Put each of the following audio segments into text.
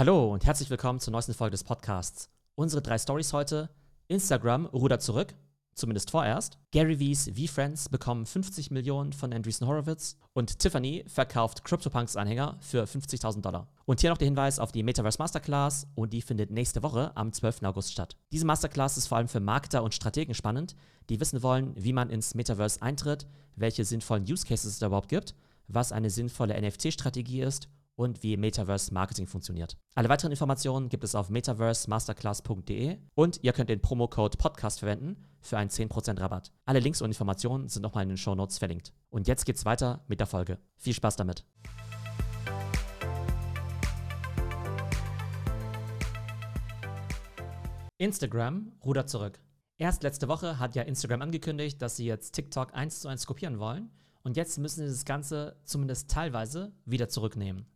Hallo und herzlich willkommen zur neuesten Folge des Podcasts. Unsere drei Stories heute. Instagram rudert zurück, zumindest vorerst. Gary V's V-Friends bekommen 50 Millionen von Andreessen Horowitz und Tiffany verkauft CryptoPunks Anhänger für 50.000 Dollar. Und hier noch der Hinweis auf die Metaverse Masterclass und die findet nächste Woche am 12. August statt. Diese Masterclass ist vor allem für Marketer und Strategen spannend, die wissen wollen, wie man ins Metaverse eintritt, welche sinnvollen Use Cases es da überhaupt gibt, was eine sinnvolle NFT-Strategie ist und wie Metaverse Marketing funktioniert. Alle weiteren Informationen gibt es auf metaversemasterclass.de und ihr könnt den Promocode Podcast verwenden für einen 10% Rabatt. Alle Links und Informationen sind nochmal in den Show Notes verlinkt. Und jetzt geht's weiter mit der Folge. Viel Spaß damit. Instagram rudert zurück. Erst letzte Woche hat ja Instagram angekündigt, dass sie jetzt TikTok eins zu eins kopieren wollen. Und jetzt müssen sie das Ganze zumindest teilweise wieder zurücknehmen.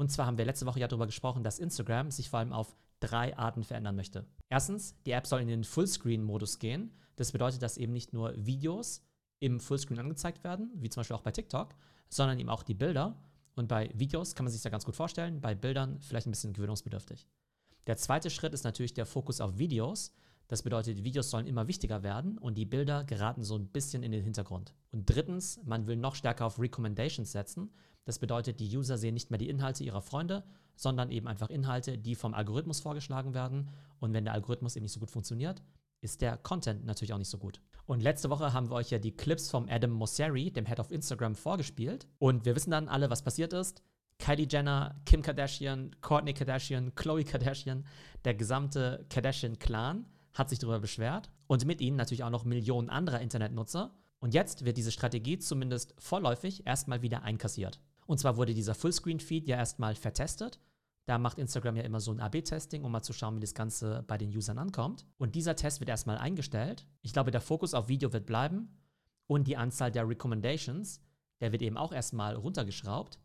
Und zwar haben wir letzte Woche ja darüber gesprochen, dass Instagram sich vor allem auf drei Arten verändern möchte. Erstens, die App soll in den Fullscreen-Modus gehen. Das bedeutet, dass eben nicht nur Videos im Fullscreen angezeigt werden, wie zum Beispiel auch bei TikTok, sondern eben auch die Bilder. Und bei Videos kann man sich da ganz gut vorstellen, bei Bildern vielleicht ein bisschen gewöhnungsbedürftig. Der zweite Schritt ist natürlich der Fokus auf Videos. Das bedeutet, Videos sollen immer wichtiger werden und die Bilder geraten so ein bisschen in den Hintergrund. Und drittens, man will noch stärker auf Recommendations setzen. Das bedeutet, die User sehen nicht mehr die Inhalte ihrer Freunde, sondern eben einfach Inhalte, die vom Algorithmus vorgeschlagen werden. Und wenn der Algorithmus eben nicht so gut funktioniert, ist der Content natürlich auch nicht so gut. Und letzte Woche haben wir euch ja die Clips vom Adam Mosseri, dem Head of Instagram, vorgespielt. Und wir wissen dann alle, was passiert ist. Kylie Jenner, Kim Kardashian, Kourtney Kardashian, Khloe Kardashian, der gesamte Kardashian-Clan hat sich darüber beschwert und mit ihnen natürlich auch noch Millionen anderer Internetnutzer. Und jetzt wird diese Strategie zumindest vorläufig erstmal wieder einkassiert. Und zwar wurde dieser Fullscreen-Feed ja erstmal vertestet. Da macht Instagram ja immer so ein AB-Testing, um mal zu schauen, wie das Ganze bei den Usern ankommt. Und dieser Test wird erstmal eingestellt. Ich glaube, der Fokus auf Video wird bleiben und die Anzahl der Recommendations, der wird eben auch erstmal runtergeschraubt.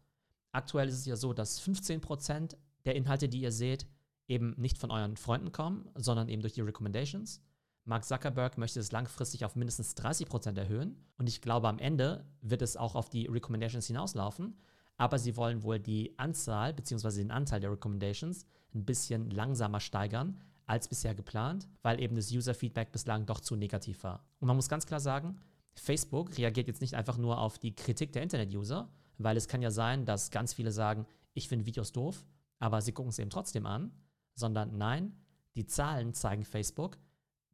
Aktuell ist es ja so, dass 15% der Inhalte, die ihr seht, eben nicht von euren Freunden kommen, sondern eben durch die Recommendations. Mark Zuckerberg möchte es langfristig auf mindestens 30% erhöhen und ich glaube, am Ende wird es auch auf die Recommendations hinauslaufen, aber sie wollen wohl die Anzahl bzw. den Anteil der Recommendations ein bisschen langsamer steigern als bisher geplant, weil eben das User-Feedback bislang doch zu negativ war. Und man muss ganz klar sagen, Facebook reagiert jetzt nicht einfach nur auf die Kritik der Internet-User, weil es kann ja sein, dass ganz viele sagen, ich finde Videos doof, aber sie gucken es eben trotzdem an sondern nein, die Zahlen zeigen Facebook,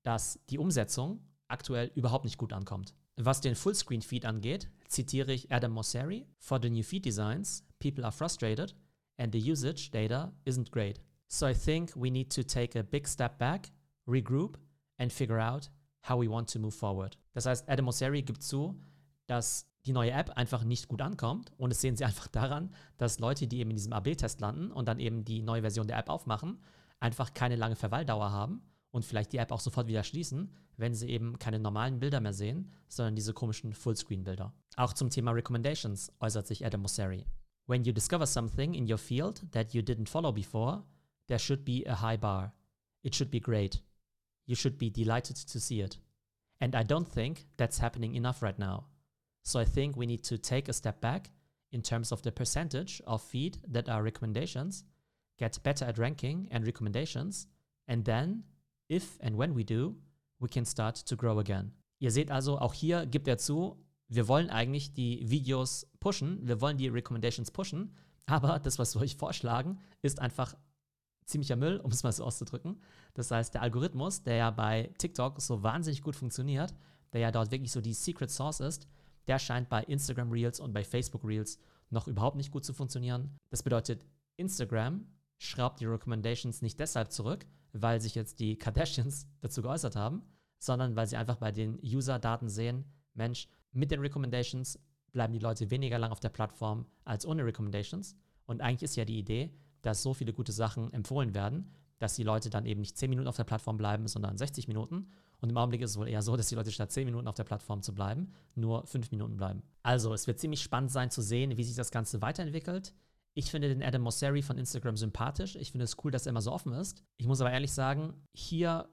dass die Umsetzung aktuell überhaupt nicht gut ankommt. Was den Fullscreen-Feed angeht, zitiere ich Adam Mosseri: For the new feed designs, people are frustrated and the usage data isn't great. So I think we need to take a big step back, regroup and figure out how we want to move forward. Das heißt, Adam Mosseri gibt zu, dass die neue App einfach nicht gut ankommt. Und das sehen sie einfach daran, dass Leute, die eben in diesem AB-Test landen und dann eben die neue Version der App aufmachen, einfach keine lange Verweildauer haben und vielleicht die App auch sofort wieder schließen, wenn sie eben keine normalen Bilder mehr sehen, sondern diese komischen Fullscreen-Bilder. Auch zum Thema Recommendations äußert sich Adam Mosseri. When you discover something in your field that you didn't follow before, there should be a high bar. It should be great. You should be delighted to see it. And I don't think that's happening enough right now. So I think we need to take a step back in terms of the percentage of feed that are recommendations, get better at ranking and recommendations, and then, if and when we do, we can start to grow again. Ihr seht also, auch hier gibt er zu, wir wollen eigentlich die Videos pushen, wir wollen die Recommendations pushen, aber das, was wir euch vorschlagen, ist einfach ziemlicher Müll, um es mal so auszudrücken. Das heißt, der Algorithmus, der ja bei TikTok so wahnsinnig gut funktioniert, der ja dort wirklich so die Secret Source ist, der scheint bei Instagram Reels und bei Facebook Reels noch überhaupt nicht gut zu funktionieren. Das bedeutet, Instagram schraubt die Recommendations nicht deshalb zurück, weil sich jetzt die Kardashians dazu geäußert haben, sondern weil sie einfach bei den User-Daten sehen, Mensch, mit den Recommendations bleiben die Leute weniger lang auf der Plattform als ohne Recommendations. Und eigentlich ist ja die Idee, dass so viele gute Sachen empfohlen werden, dass die Leute dann eben nicht 10 Minuten auf der Plattform bleiben, sondern 60 Minuten. Und im Augenblick ist es wohl eher so, dass die Leute statt 10 Minuten auf der Plattform zu bleiben, nur 5 Minuten bleiben. Also, es wird ziemlich spannend sein zu sehen, wie sich das Ganze weiterentwickelt. Ich finde den Adam Mosseri von Instagram sympathisch. Ich finde es cool, dass er immer so offen ist. Ich muss aber ehrlich sagen, hier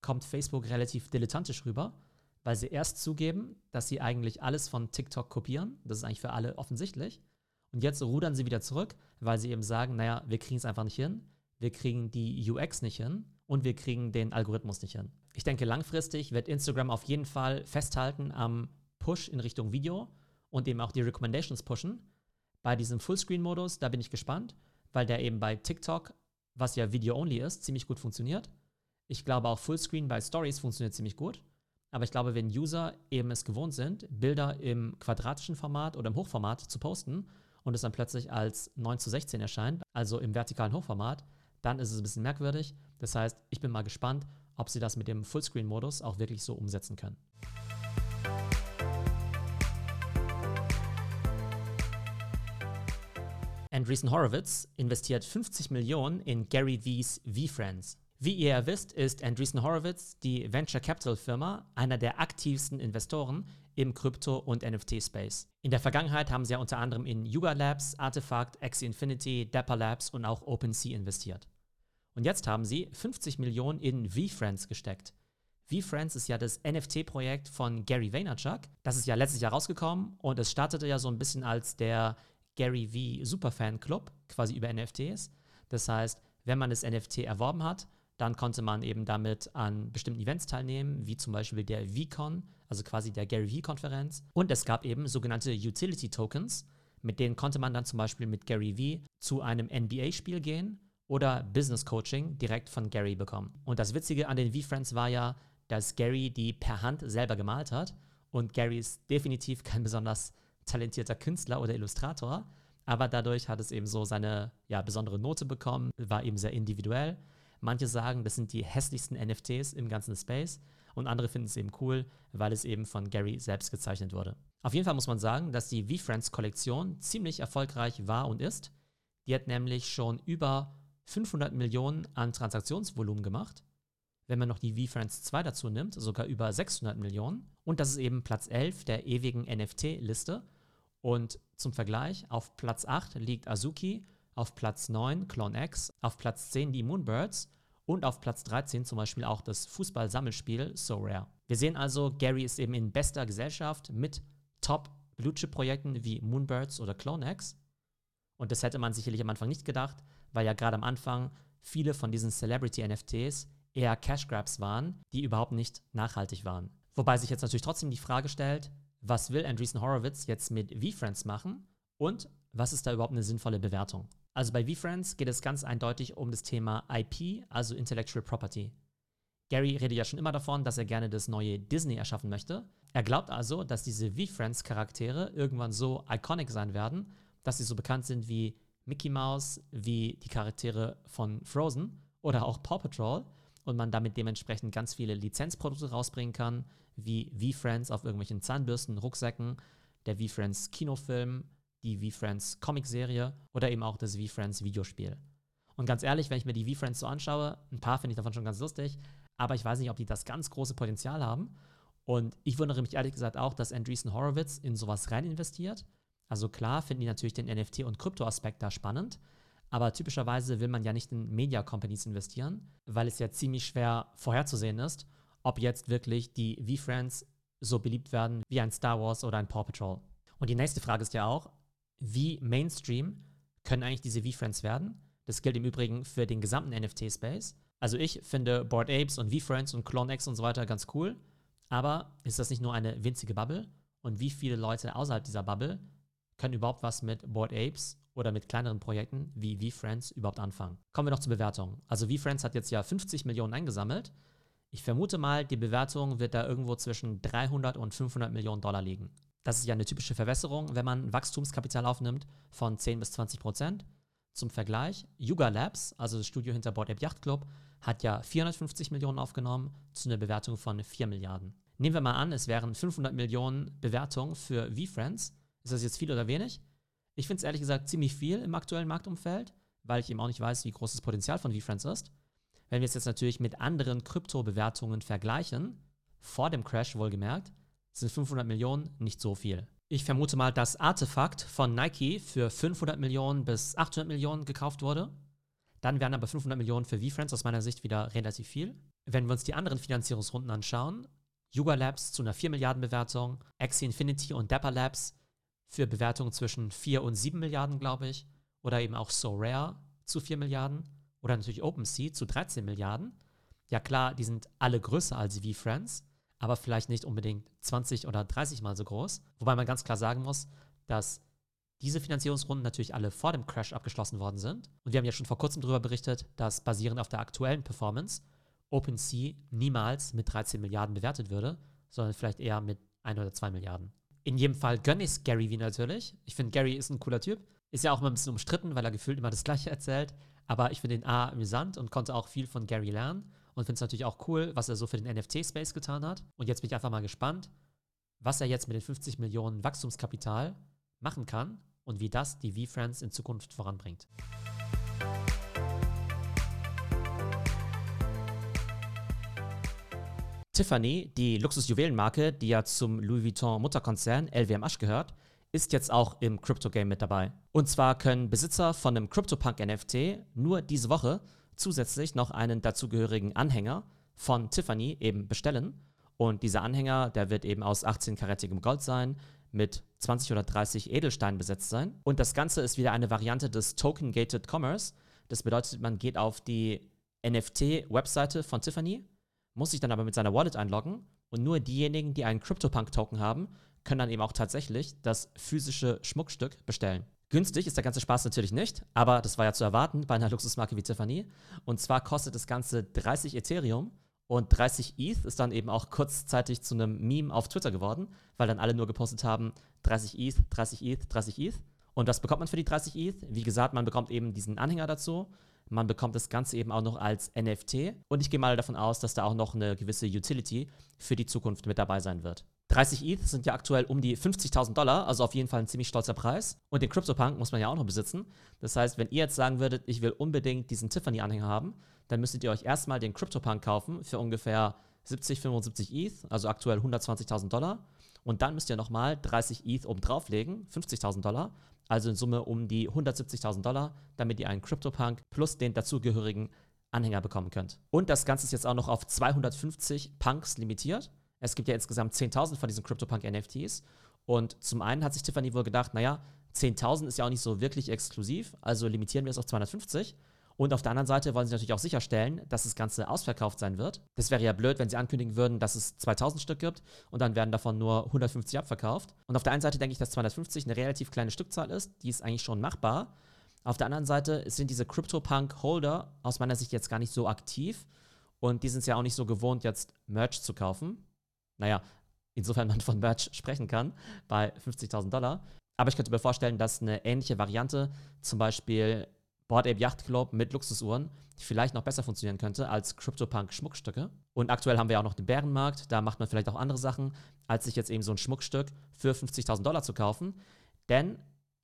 kommt Facebook relativ dilettantisch rüber, weil sie erst zugeben, dass sie eigentlich alles von TikTok kopieren. Das ist eigentlich für alle offensichtlich. Und jetzt rudern sie wieder zurück, weil sie eben sagen, naja, wir kriegen es einfach nicht hin wir kriegen die UX nicht hin und wir kriegen den Algorithmus nicht hin. Ich denke, langfristig wird Instagram auf jeden Fall festhalten am Push in Richtung Video und eben auch die Recommendations pushen. Bei diesem Fullscreen-Modus, da bin ich gespannt, weil der eben bei TikTok, was ja Video-only ist, ziemlich gut funktioniert. Ich glaube auch Fullscreen bei Stories funktioniert ziemlich gut. Aber ich glaube, wenn User eben es gewohnt sind, Bilder im quadratischen Format oder im Hochformat zu posten und es dann plötzlich als 9 zu 16 erscheint, also im vertikalen Hochformat, dann ist es ein bisschen merkwürdig. Das heißt, ich bin mal gespannt, ob sie das mit dem Fullscreen-Modus auch wirklich so umsetzen können. Andreessen Horowitz investiert 50 Millionen in Gary V's V-Friends. Wie ihr ja wisst, ist Andreessen Horowitz, die Venture Capital Firma, einer der aktivsten Investoren im Krypto- und NFT-Space. In der Vergangenheit haben sie ja unter anderem in Yuga Labs, Artifact, Axie Infinity, Dapper Labs und auch OpenSea investiert. Und jetzt haben sie 50 Millionen in VFriends gesteckt. VFriends ist ja das NFT-Projekt von Gary Vaynerchuk. Das ist ja letztes Jahr rausgekommen und es startete ja so ein bisschen als der Gary V Superfan Club, quasi über NFTs. Das heißt, wenn man das NFT erworben hat, dann konnte man eben damit an bestimmten Events teilnehmen, wie zum Beispiel der VCon, also quasi der Gary V-Konferenz. Und es gab eben sogenannte Utility Tokens, mit denen konnte man dann zum Beispiel mit Gary V zu einem NBA-Spiel gehen oder Business Coaching direkt von Gary bekommen. Und das Witzige an den V-Friends war ja, dass Gary die per Hand selber gemalt hat. Und Gary ist definitiv kein besonders talentierter Künstler oder Illustrator, aber dadurch hat es eben so seine ja, besondere Note bekommen, war eben sehr individuell Manche sagen, das sind die hässlichsten NFTs im ganzen Space und andere finden es eben cool, weil es eben von Gary selbst gezeichnet wurde. Auf jeden Fall muss man sagen, dass die V-Friends-Kollektion ziemlich erfolgreich war und ist. Die hat nämlich schon über 500 Millionen an Transaktionsvolumen gemacht. Wenn man noch die V-Friends 2 dazu nimmt, sogar über 600 Millionen. Und das ist eben Platz 11 der ewigen NFT-Liste. Und zum Vergleich, auf Platz 8 liegt Azuki auf Platz 9 Clone X, auf Platz 10 die Moonbirds und auf Platz 13 zum Beispiel auch das Fußball-Sammelspiel So Rare. Wir sehen also, Gary ist eben in bester Gesellschaft mit top Blue Projekten wie Moonbirds oder Clone X. Und das hätte man sicherlich am Anfang nicht gedacht, weil ja gerade am Anfang viele von diesen Celebrity-NFTs eher Cash Grabs waren, die überhaupt nicht nachhaltig waren. Wobei sich jetzt natürlich trotzdem die Frage stellt, was will Andreessen Horowitz jetzt mit V-Friends machen und was ist da überhaupt eine sinnvolle Bewertung? Also bei VFriends geht es ganz eindeutig um das Thema IP, also Intellectual Property. Gary redet ja schon immer davon, dass er gerne das neue Disney erschaffen möchte. Er glaubt also, dass diese VFriends-Charaktere irgendwann so iconic sein werden, dass sie so bekannt sind wie Mickey Mouse, wie die Charaktere von Frozen oder auch Paw Patrol und man damit dementsprechend ganz viele Lizenzprodukte rausbringen kann, wie VFriends auf irgendwelchen Zahnbürsten, Rucksäcken, der VFriends Kinofilm die V-Friends Comic-Serie oder eben auch das V-Friends Videospiel. Und ganz ehrlich, wenn ich mir die V-Friends so anschaue, ein paar finde ich davon schon ganz lustig, aber ich weiß nicht, ob die das ganz große Potenzial haben. Und ich wundere mich ehrlich gesagt auch, dass Andreessen Horowitz in sowas rein investiert. Also klar finden die natürlich den NFT- und Krypto-Aspekt da spannend, aber typischerweise will man ja nicht in Media-Companies investieren, weil es ja ziemlich schwer vorherzusehen ist, ob jetzt wirklich die V-Friends so beliebt werden wie ein Star Wars oder ein Paw Patrol. Und die nächste Frage ist ja auch, wie Mainstream können eigentlich diese V-Friends werden. Das gilt im Übrigen für den gesamten NFT-Space. Also ich finde Board Apes und V-Friends und CloneX und so weiter ganz cool. Aber ist das nicht nur eine winzige Bubble? Und wie viele Leute außerhalb dieser Bubble können überhaupt was mit Board Apes oder mit kleineren Projekten wie V-Friends überhaupt anfangen? Kommen wir noch zur Bewertung. Also V-Friends hat jetzt ja 50 Millionen eingesammelt. Ich vermute mal, die Bewertung wird da irgendwo zwischen 300 und 500 Millionen Dollar liegen. Das ist ja eine typische Verwässerung, wenn man Wachstumskapital aufnimmt von 10 bis 20 Prozent. Zum Vergleich, Yuga Labs, also das Studio hinter Board Ape Yacht Club, hat ja 450 Millionen aufgenommen zu einer Bewertung von 4 Milliarden. Nehmen wir mal an, es wären 500 Millionen Bewertungen für V-Friends. Ist das jetzt viel oder wenig? Ich finde es ehrlich gesagt ziemlich viel im aktuellen Marktumfeld, weil ich eben auch nicht weiß, wie groß das Potenzial von V-Friends ist. Wenn wir es jetzt natürlich mit anderen Kryptobewertungen vergleichen, vor dem Crash wohlgemerkt, sind 500 Millionen nicht so viel. Ich vermute mal, dass Artefakt von Nike für 500 Millionen bis 800 Millionen gekauft wurde. Dann wären aber 500 Millionen für VFriends aus meiner Sicht wieder relativ viel. Wenn wir uns die anderen Finanzierungsrunden anschauen, Yuga Labs zu einer 4 Milliarden Bewertung, Axie Infinity und Dapper Labs für Bewertungen zwischen 4 und 7 Milliarden, glaube ich. Oder eben auch So Rare zu 4 Milliarden oder natürlich OpenSea zu 13 Milliarden. Ja klar, die sind alle größer als V-Friends, aber vielleicht nicht unbedingt 20 oder 30 mal so groß. Wobei man ganz klar sagen muss, dass diese Finanzierungsrunden natürlich alle vor dem Crash abgeschlossen worden sind. Und wir haben ja schon vor kurzem darüber berichtet, dass basierend auf der aktuellen Performance OpenSea niemals mit 13 Milliarden bewertet würde, sondern vielleicht eher mit 1 oder 2 Milliarden. In jedem Fall gönne ich es Gary wie natürlich. Ich finde, Gary ist ein cooler Typ. Ist ja auch immer ein bisschen umstritten, weil er gefühlt immer das Gleiche erzählt. Aber ich finde ihn A amüsant und konnte auch viel von Gary lernen. Und finde es natürlich auch cool, was er so für den NFT-Space getan hat. Und jetzt bin ich einfach mal gespannt, was er jetzt mit den 50 Millionen Wachstumskapital machen kann und wie das die V-Friends in Zukunft voranbringt. Tiffany, die Luxusjuwelenmarke, die ja zum Louis Vuitton Mutterkonzern LVMH gehört, ist jetzt auch im Crypto-Game mit dabei. Und zwar können Besitzer von einem CryptoPunk-NFT nur diese Woche zusätzlich noch einen dazugehörigen Anhänger von Tiffany eben bestellen. Und dieser Anhänger, der wird eben aus 18-karätigem Gold sein, mit 20 oder 30 Edelsteinen besetzt sein. Und das Ganze ist wieder eine Variante des Token-Gated Commerce. Das bedeutet, man geht auf die NFT-Webseite von Tiffany, muss sich dann aber mit seiner Wallet einloggen und nur diejenigen, die einen CryptoPunk-Token haben, können dann eben auch tatsächlich das physische Schmuckstück bestellen. Günstig ist der ganze Spaß natürlich nicht, aber das war ja zu erwarten bei einer Luxusmarke wie Tiffany. Und zwar kostet das Ganze 30 Ethereum und 30 ETH ist dann eben auch kurzzeitig zu einem Meme auf Twitter geworden, weil dann alle nur gepostet haben, 30 ETH, 30 ETH, 30 ETH. Und was bekommt man für die 30 ETH? Wie gesagt, man bekommt eben diesen Anhänger dazu. Man bekommt das Ganze eben auch noch als NFT. Und ich gehe mal davon aus, dass da auch noch eine gewisse Utility für die Zukunft mit dabei sein wird. 30 ETH sind ja aktuell um die 50.000 Dollar, also auf jeden Fall ein ziemlich stolzer Preis. Und den CryptoPunk muss man ja auch noch besitzen. Das heißt, wenn ihr jetzt sagen würdet, ich will unbedingt diesen Tiffany-Anhänger haben, dann müsstet ihr euch erstmal den CryptoPunk kaufen für ungefähr 70, 75 ETH, also aktuell 120.000 Dollar. Und dann müsst ihr nochmal 30 ETH oben drauflegen, 50.000 Dollar, also in Summe um die 170.000 Dollar, damit ihr einen CryptoPunk plus den dazugehörigen Anhänger bekommen könnt. Und das Ganze ist jetzt auch noch auf 250 Punks limitiert. Es gibt ja insgesamt 10.000 von diesen CryptoPunk-NFTs. Und zum einen hat sich Tiffany wohl gedacht, naja, 10.000 ist ja auch nicht so wirklich exklusiv, also limitieren wir es auf 250. Und auf der anderen Seite wollen sie natürlich auch sicherstellen, dass das Ganze ausverkauft sein wird. Das wäre ja blöd, wenn sie ankündigen würden, dass es 2000 Stück gibt und dann werden davon nur 150 abverkauft. Und auf der einen Seite denke ich, dass 250 eine relativ kleine Stückzahl ist, die ist eigentlich schon machbar. Auf der anderen Seite sind diese CryptoPunk-Holder aus meiner Sicht jetzt gar nicht so aktiv und die sind es ja auch nicht so gewohnt, jetzt Merch zu kaufen. Naja, insofern man von Merch sprechen kann, bei 50.000 Dollar. Aber ich könnte mir vorstellen, dass eine ähnliche Variante, zum Beispiel Board Ape Yacht Club mit Luxusuhren vielleicht noch besser funktionieren könnte als CryptoPunk Schmuckstücke. Und aktuell haben wir auch noch den Bärenmarkt, da macht man vielleicht auch andere Sachen, als sich jetzt eben so ein Schmuckstück für 50.000 Dollar zu kaufen. Denn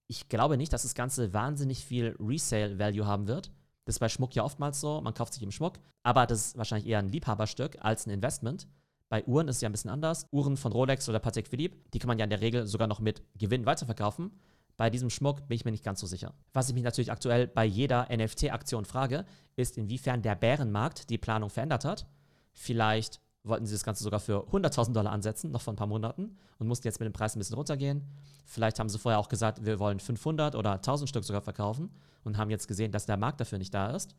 ich glaube nicht, dass das Ganze wahnsinnig viel Resale-Value haben wird. Das ist bei Schmuck ja oftmals so, man kauft sich eben Schmuck, aber das ist wahrscheinlich eher ein Liebhaberstück als ein Investment. Bei Uhren ist es ja ein bisschen anders. Uhren von Rolex oder Patek Philippe, die kann man ja in der Regel sogar noch mit Gewinn weiterverkaufen. Bei diesem Schmuck bin ich mir nicht ganz so sicher. Was ich mich natürlich aktuell bei jeder NFT-Aktion frage, ist, inwiefern der Bärenmarkt die Planung verändert hat. Vielleicht wollten sie das Ganze sogar für 100.000 Dollar ansetzen, noch vor ein paar Monaten, und mussten jetzt mit dem Preis ein bisschen runtergehen. Vielleicht haben sie vorher auch gesagt, wir wollen 500 oder 1000 Stück sogar verkaufen und haben jetzt gesehen, dass der Markt dafür nicht da ist.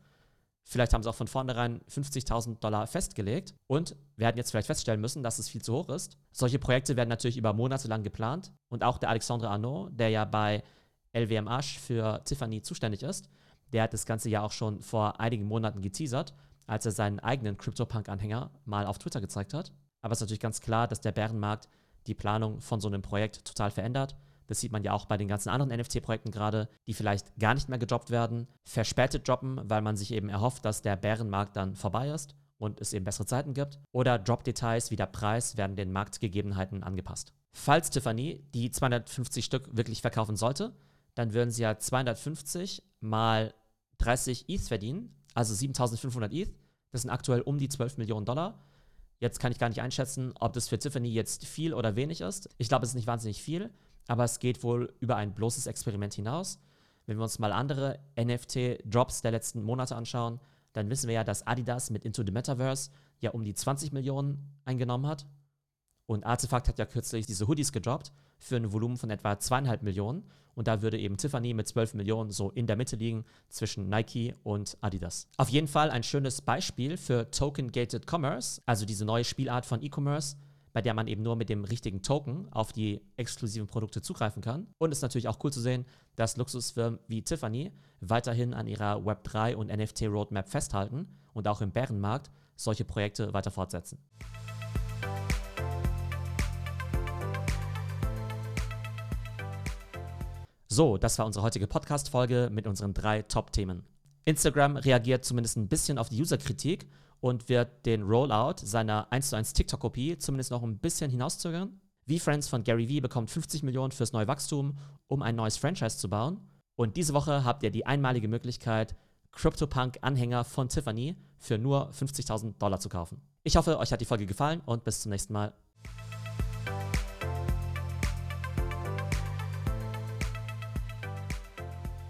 Vielleicht haben sie auch von vornherein 50.000 Dollar festgelegt und werden jetzt vielleicht feststellen müssen, dass es viel zu hoch ist. Solche Projekte werden natürlich über Monate lang geplant und auch der Alexandre Arnaud, der ja bei LWMH für Tiffany zuständig ist, der hat das Ganze ja auch schon vor einigen Monaten geteasert, als er seinen eigenen CryptoPunk-Anhänger mal auf Twitter gezeigt hat. Aber es ist natürlich ganz klar, dass der Bärenmarkt die Planung von so einem Projekt total verändert das sieht man ja auch bei den ganzen anderen NFT-Projekten gerade, die vielleicht gar nicht mehr gedroppt werden, verspätet droppen, weil man sich eben erhofft, dass der Bärenmarkt dann vorbei ist und es eben bessere Zeiten gibt. Oder Drop-Details wie der Preis werden den Marktgegebenheiten angepasst. Falls Tiffany die 250 Stück wirklich verkaufen sollte, dann würden sie ja 250 mal 30 ETH verdienen, also 7500 ETH. Das sind aktuell um die 12 Millionen Dollar. Jetzt kann ich gar nicht einschätzen, ob das für Tiffany jetzt viel oder wenig ist. Ich glaube, es ist nicht wahnsinnig viel aber es geht wohl über ein bloßes Experiment hinaus. Wenn wir uns mal andere NFT-Drops der letzten Monate anschauen, dann wissen wir ja, dass Adidas mit Into the Metaverse ja um die 20 Millionen eingenommen hat. Und Artefakt hat ja kürzlich diese Hoodies gedroppt für ein Volumen von etwa zweieinhalb Millionen. Und da würde eben Tiffany mit 12 Millionen so in der Mitte liegen zwischen Nike und Adidas. Auf jeden Fall ein schönes Beispiel für Token-Gated Commerce, also diese neue Spielart von E-Commerce, bei der man eben nur mit dem richtigen Token auf die exklusiven Produkte zugreifen kann. Und es ist natürlich auch cool zu sehen, dass Luxusfirmen wie Tiffany weiterhin an ihrer Web3 und NFT Roadmap festhalten und auch im Bärenmarkt solche Projekte weiter fortsetzen. So, das war unsere heutige Podcast-Folge mit unseren drei Top-Themen. Instagram reagiert zumindest ein bisschen auf die User-Kritik und wird den Rollout seiner 1 zu 1 TikTok-Kopie zumindest noch ein bisschen hinauszögern. V-Friends von Gary Vee bekommt 50 Millionen fürs neue Wachstum, um ein neues Franchise zu bauen. Und diese Woche habt ihr die einmalige Möglichkeit, CryptoPunk-Anhänger von Tiffany für nur 50.000 Dollar zu kaufen. Ich hoffe, euch hat die Folge gefallen und bis zum nächsten Mal.